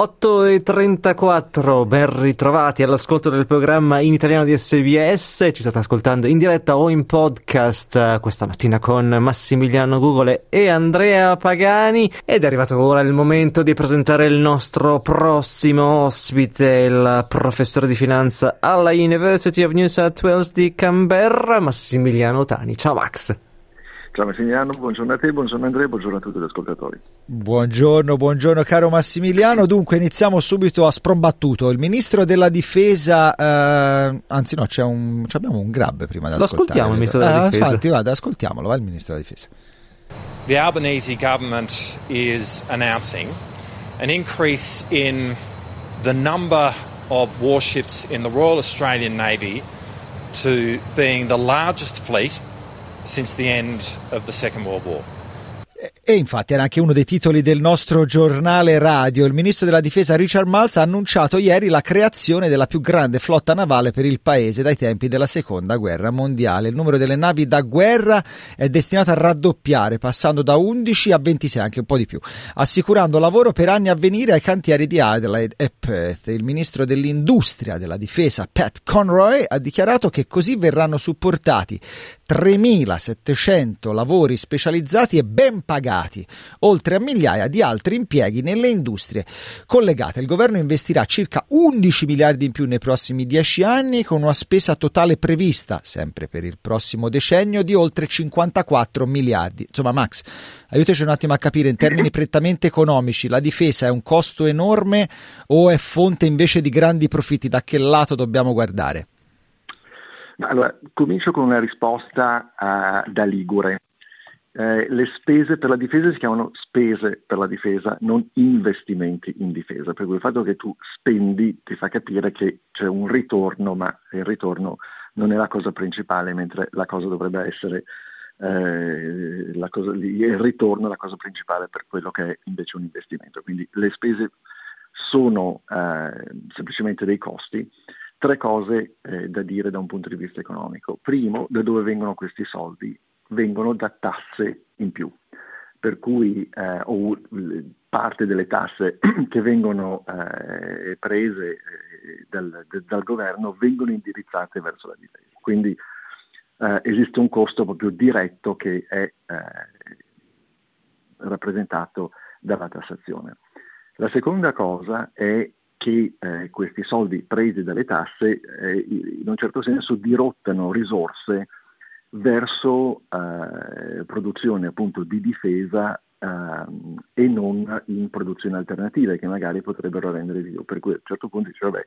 8.34, ben ritrovati all'ascolto del programma in italiano di SBS, ci state ascoltando in diretta o in podcast eh, questa mattina con Massimiliano Gugole e Andrea Pagani ed è arrivato ora il momento di presentare il nostro prossimo ospite, il professore di finanza alla University of New South Wales di Canberra, Massimiliano Tani. Ciao Max! Ciao Massimiliano, buongiorno a te, buongiorno Andrea, buongiorno a tutti gli ascoltatori. Buongiorno, buongiorno caro Massimiliano. Dunque iniziamo subito a sprombattuto. Il ministro della difesa, eh, anzi no, c'è un, abbiamo un grab prima da Lo ascoltiamo il ministro della ah, difesa. Infatti, vada, ascoltiamolo, va il ministro della difesa. The Albanese government is announcing an increase in the number of warships in the Royal Australian Navy to being the largest fleet since the end of the Second World War. E infatti era anche uno dei titoli del nostro giornale radio. Il ministro della difesa Richard Maltz ha annunciato ieri la creazione della più grande flotta navale per il paese dai tempi della seconda guerra mondiale. Il numero delle navi da guerra è destinato a raddoppiare, passando da 11 a 26, anche un po' di più, assicurando lavoro per anni a venire ai cantieri di Adelaide e Perth. Il ministro dell'industria della difesa Pat Conroy ha dichiarato che così verranno supportati 3.700 lavori specializzati e ben pagati, oltre a migliaia di altri impieghi nelle industrie collegate. Il governo investirà circa 11 miliardi in più nei prossimi 10 anni, con una spesa totale prevista, sempre per il prossimo decennio, di oltre 54 miliardi. Insomma, Max, aiutaci un attimo a capire in termini prettamente economici, la difesa è un costo enorme o è fonte invece di grandi profitti? Da che lato dobbiamo guardare? Allora, comincio con una risposta uh, da Ligure. Eh, le spese per la difesa si chiamano spese per la difesa, non investimenti in difesa, per cui il fatto che tu spendi ti fa capire che c'è un ritorno, ma il ritorno non è la cosa principale, mentre la cosa dovrebbe essere eh, la cosa, il ritorno è la cosa principale per quello che è invece un investimento. Quindi le spese sono eh, semplicemente dei costi tre cose eh, da dire da un punto di vista economico. Primo, da dove vengono questi soldi? Vengono da tasse in più, per cui eh, o parte delle tasse che vengono eh, prese eh, dal, dal, governo vengono indirizzate verso la difesa. Quindi eh, esiste un costo proprio diretto che è eh, rappresentato dalla tassazione. La seconda cosa è che eh, questi soldi presi dalle tasse eh, in un certo senso dirottano risorse verso eh, produzione appunto di difesa ehm, e non in produzioni alternative che magari potrebbero rendere vivo. Per cui a un certo punto dice vabbè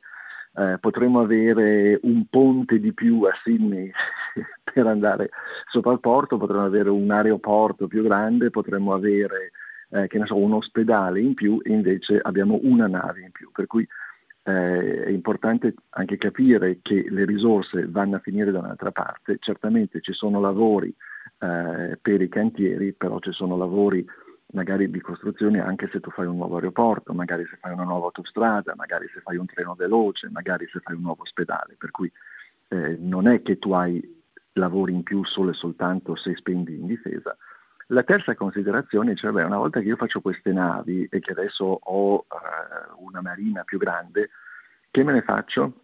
eh, potremmo avere un ponte di più a Sydney per andare sopra il porto, potremmo avere un aeroporto più grande, potremmo avere eh, che ne so, un ospedale in più e invece abbiamo una nave in più. Per cui eh, è importante anche capire che le risorse vanno a finire da un'altra parte. Certamente ci sono lavori eh, per i cantieri, però ci sono lavori magari di costruzione anche se tu fai un nuovo aeroporto, magari se fai una nuova autostrada, magari se fai un treno veloce, magari se fai un nuovo ospedale. Per cui eh, non è che tu hai lavori in più solo e soltanto se spendi in difesa, la terza considerazione, cioè, beh, una volta che io faccio queste navi e che adesso ho eh, una marina più grande, che me ne faccio?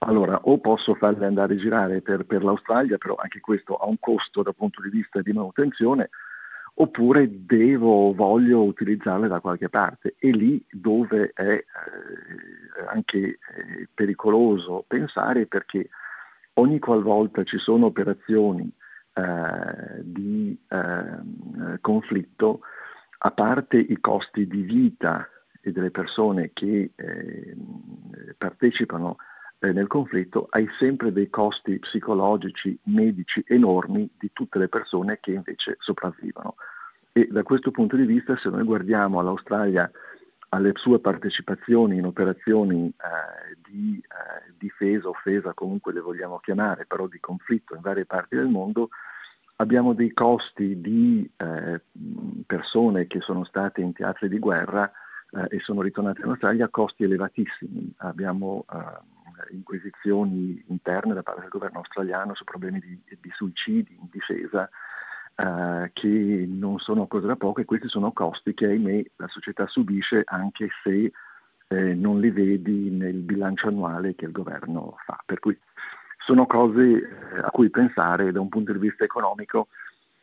Allora, o posso farle andare a girare per, per l'Australia, però anche questo ha un costo dal punto di vista di manutenzione, oppure devo, voglio utilizzarle da qualche parte. E lì dove è eh, anche eh, pericoloso pensare perché ogni qualvolta ci sono operazioni eh, di eh, conflitto, a parte i costi di vita e delle persone che eh, partecipano nel conflitto, hai sempre dei costi psicologici, medici enormi di tutte le persone che invece sopravvivono. E da questo punto di vista, se noi guardiamo all'Australia alle sue partecipazioni in operazioni eh, di eh, difesa, offesa, comunque le vogliamo chiamare, però di conflitto in varie parti del mondo, abbiamo dei costi di eh, persone che sono state in teatri di guerra eh, e sono ritornati in Australia, costi elevatissimi. Abbiamo eh, inquisizioni interne da parte del governo australiano su problemi di, di suicidi in difesa eh, che non sono cose da poco e questi sono costi che ahimè la società subisce anche se eh, non li vedi nel bilancio annuale che il governo fa. Per cui sono cose eh, a cui pensare da un punto di vista economico.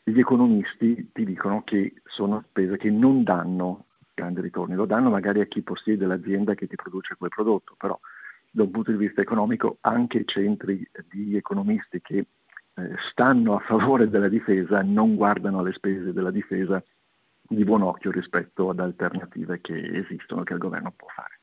Gli economisti ti dicono che sono spese che non danno grandi ritorni, lo danno magari a chi possiede l'azienda che ti produce quel prodotto, però da un punto di vista economico anche i centri di economisti che eh, stanno a favore della difesa non guardano alle spese della difesa di buon occhio rispetto ad alternative che esistono che il governo può fare.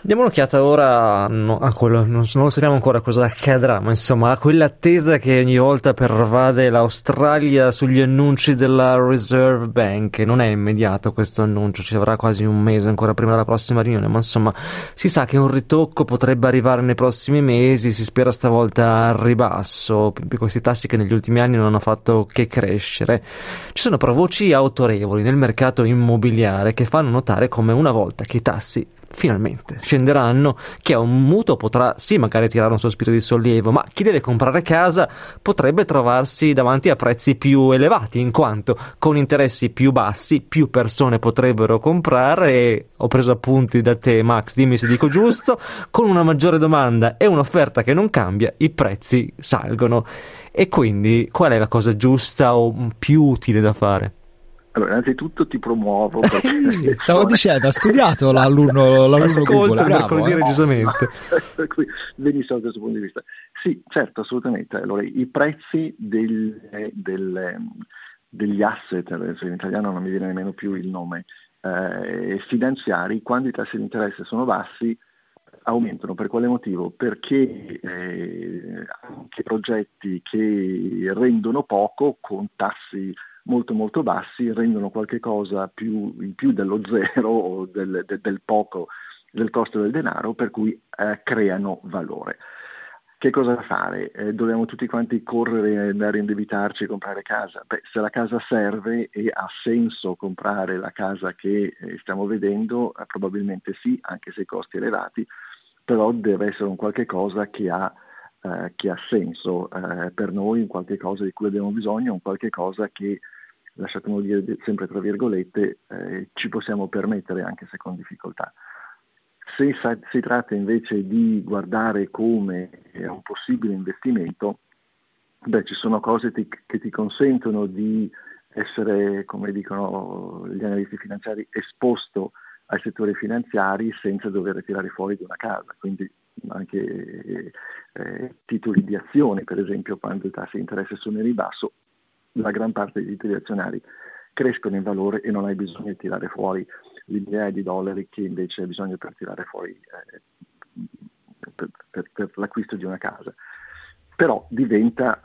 Diamo un'occhiata ora no, a quello, non, non, sappiamo ancora cosa accadrà, ma insomma a quell'attesa che ogni volta pervade l'Australia sugli annunci della Reserve Bank. Non è immediato questo annuncio, ci avrà quasi un mese ancora prima della prossima riunione, ma insomma si sa che un ritocco potrebbe arrivare nei prossimi mesi, si spera stavolta al ribasso, questi tassi che negli ultimi anni non hanno fatto che crescere. Ci sono però voci autorevoli nel mercato immobiliare che fanno notare come una volta che i tassi finalmente scenderanno, chi ha un mutuo potrà sì magari tirare un sospiro di sollievo, ma chi deve comprare casa potrebbe trovarsi davanti a prezzi più elevati, in quanto con interessi più bassi più persone potrebbero comprare e ho preso appunti da te Max, dimmi se dico giusto, con una maggiore domanda e un'offerta che non cambia, i prezzi salgono. E quindi qual è la cosa giusta o più utile da fare? Allora, innanzitutto ti promuovo. Stavo dicendo, ha studiato l'alunno, l'alunno Ascolta Google, bravo, eh? registramente. Benissimo da questo punto di vista. Sì, certo, assolutamente. Allora, i prezzi del, del, degli asset, adesso in italiano non mi viene nemmeno più il nome, eh, finanziari, quando i tassi di interesse sono bassi, aumentano. Per quale motivo? Perché eh, anche progetti che rendono poco con tassi molto molto bassi rendono qualche cosa più, in più dello zero o del, del, del poco del costo del denaro, per cui eh, creano valore. Che cosa fare? Eh, dobbiamo tutti quanti correre andare a indebitarci e comprare casa? Beh, se la casa serve e ha senso comprare la casa che eh, stiamo vedendo, eh, probabilmente sì, anche se i costi elevati, però deve essere un qualche cosa che ha, eh, che ha senso eh, per noi, un qualche cosa di cui abbiamo bisogno, un qualche cosa che lasciatemi dire sempre tra virgolette, eh, ci possiamo permettere anche se con difficoltà. Se sa- si tratta invece di guardare come un possibile investimento, beh, ci sono cose ti- che ti consentono di essere, come dicono gli analisti finanziari, esposto ai settori finanziari senza dover tirare fuori di una casa. Quindi anche eh, titoli di azione, per esempio, quando i tassi di interesse sono in ribasso, la gran parte dei titoli azionari crescono in valore e non hai bisogno di tirare fuori le migliaia di dollari che invece hai bisogno per tirare fuori eh, per, per, per, l'acquisto di una casa. Però diventa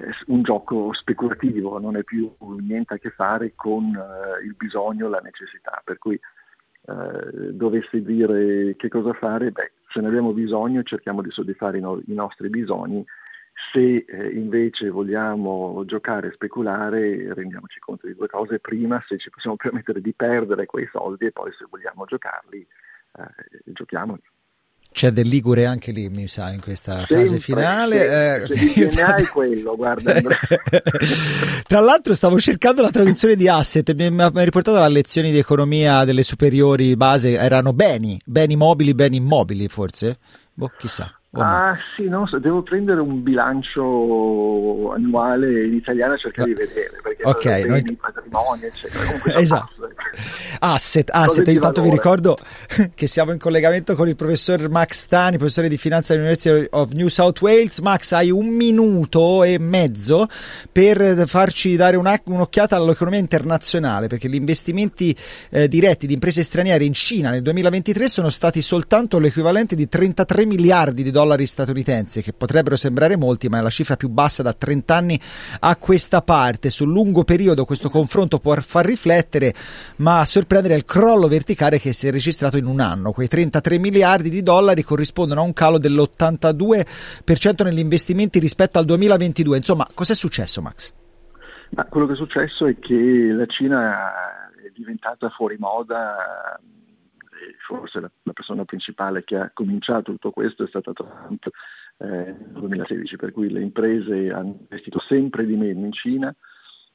eh, un gioco speculativo, non è più niente a che fare con eh, il bisogno, la necessità. Per cui eh, dovessi dire che cosa fare, beh, se ne abbiamo bisogno cerchiamo di soddisfare i, no- i nostri bisogni se eh, invece vogliamo giocare e speculare, rendiamoci conto di due cose. Prima, se ci possiamo permettere di perdere quei soldi e poi se vogliamo giocarli, eh, giochiamoli. C'è del Ligure anche lì, mi sa, in questa sempre, fase finale. Se, eh, hai quello, guarda. Tra l'altro stavo cercando la traduzione di asset, mi ha riportato la lezioni di economia delle superiori base, erano beni, beni mobili, beni immobili forse? Boh, chissà. Ah sì, no, devo prendere un bilancio annuale in italiano e cercare no. di vedere, perché ok, beni, noi... patrimonio, eccetera. Comunque esatto. Asset, asset, intanto vi ricordo che siamo in collegamento con il professor Max Tani, professore di finanza all'University of New South Wales. Max, hai un minuto e mezzo per farci dare un'occhiata all'economia internazionale, perché gli investimenti eh, diretti di imprese straniere in Cina nel 2023 sono stati soltanto l'equivalente di 33 miliardi di dollari dollari statunitensi, che potrebbero sembrare molti, ma è la cifra più bassa da 30 anni a questa parte. Sul lungo periodo questo confronto può far riflettere, ma sorprendere il crollo verticale che si è registrato in un anno. Quei 33 miliardi di dollari corrispondono a un calo dell'82% negli investimenti rispetto al 2022. Insomma, cos'è successo, Max? Ma quello che è successo è che la Cina è diventata fuori moda e forse la, la, persona principale che ha cominciato tutto questo è stata Trump eh, nel 2016, per cui le imprese hanno investito sempre di meno in Cina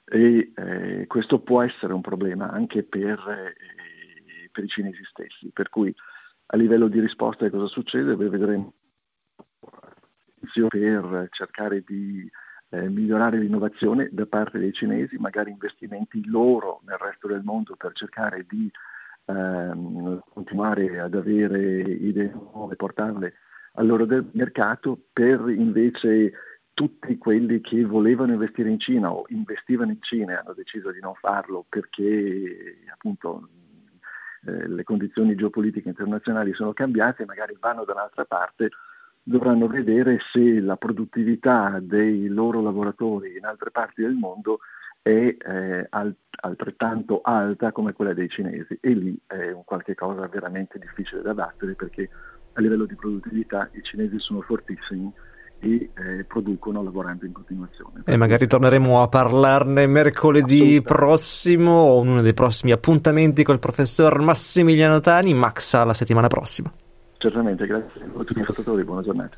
e eh, questo può essere un problema anche per, eh, per, i cinesi stessi, per cui a livello di risposta cosa succede? Vedremo per cercare di eh, migliorare l'innovazione da parte dei cinesi, magari investimenti loro nel resto del mondo per cercare di ehm, continuare ad avere idee nuove, portarle al loro mercato, per invece tutti quelli che volevano investire in Cina o investivano in Cina e hanno deciso di non farlo perché appunto eh, le condizioni geopolitiche internazionali sono cambiate, magari vanno da un'altra parte dovranno vedere se la produttività dei loro lavoratori in altre parti del mondo è eh, altrettanto alta come quella dei cinesi e lì è un qualche cosa veramente difficile da battere perché a livello di produttività i cinesi sono fortissimi e eh, producono lavorando in continuazione. E magari torneremo a parlarne mercoledì prossimo o uno dei prossimi appuntamenti col professor Massimiliano Tani, Max la settimana prossima. Certamente, grazie a tutti gli ascoltatori, buona giornata.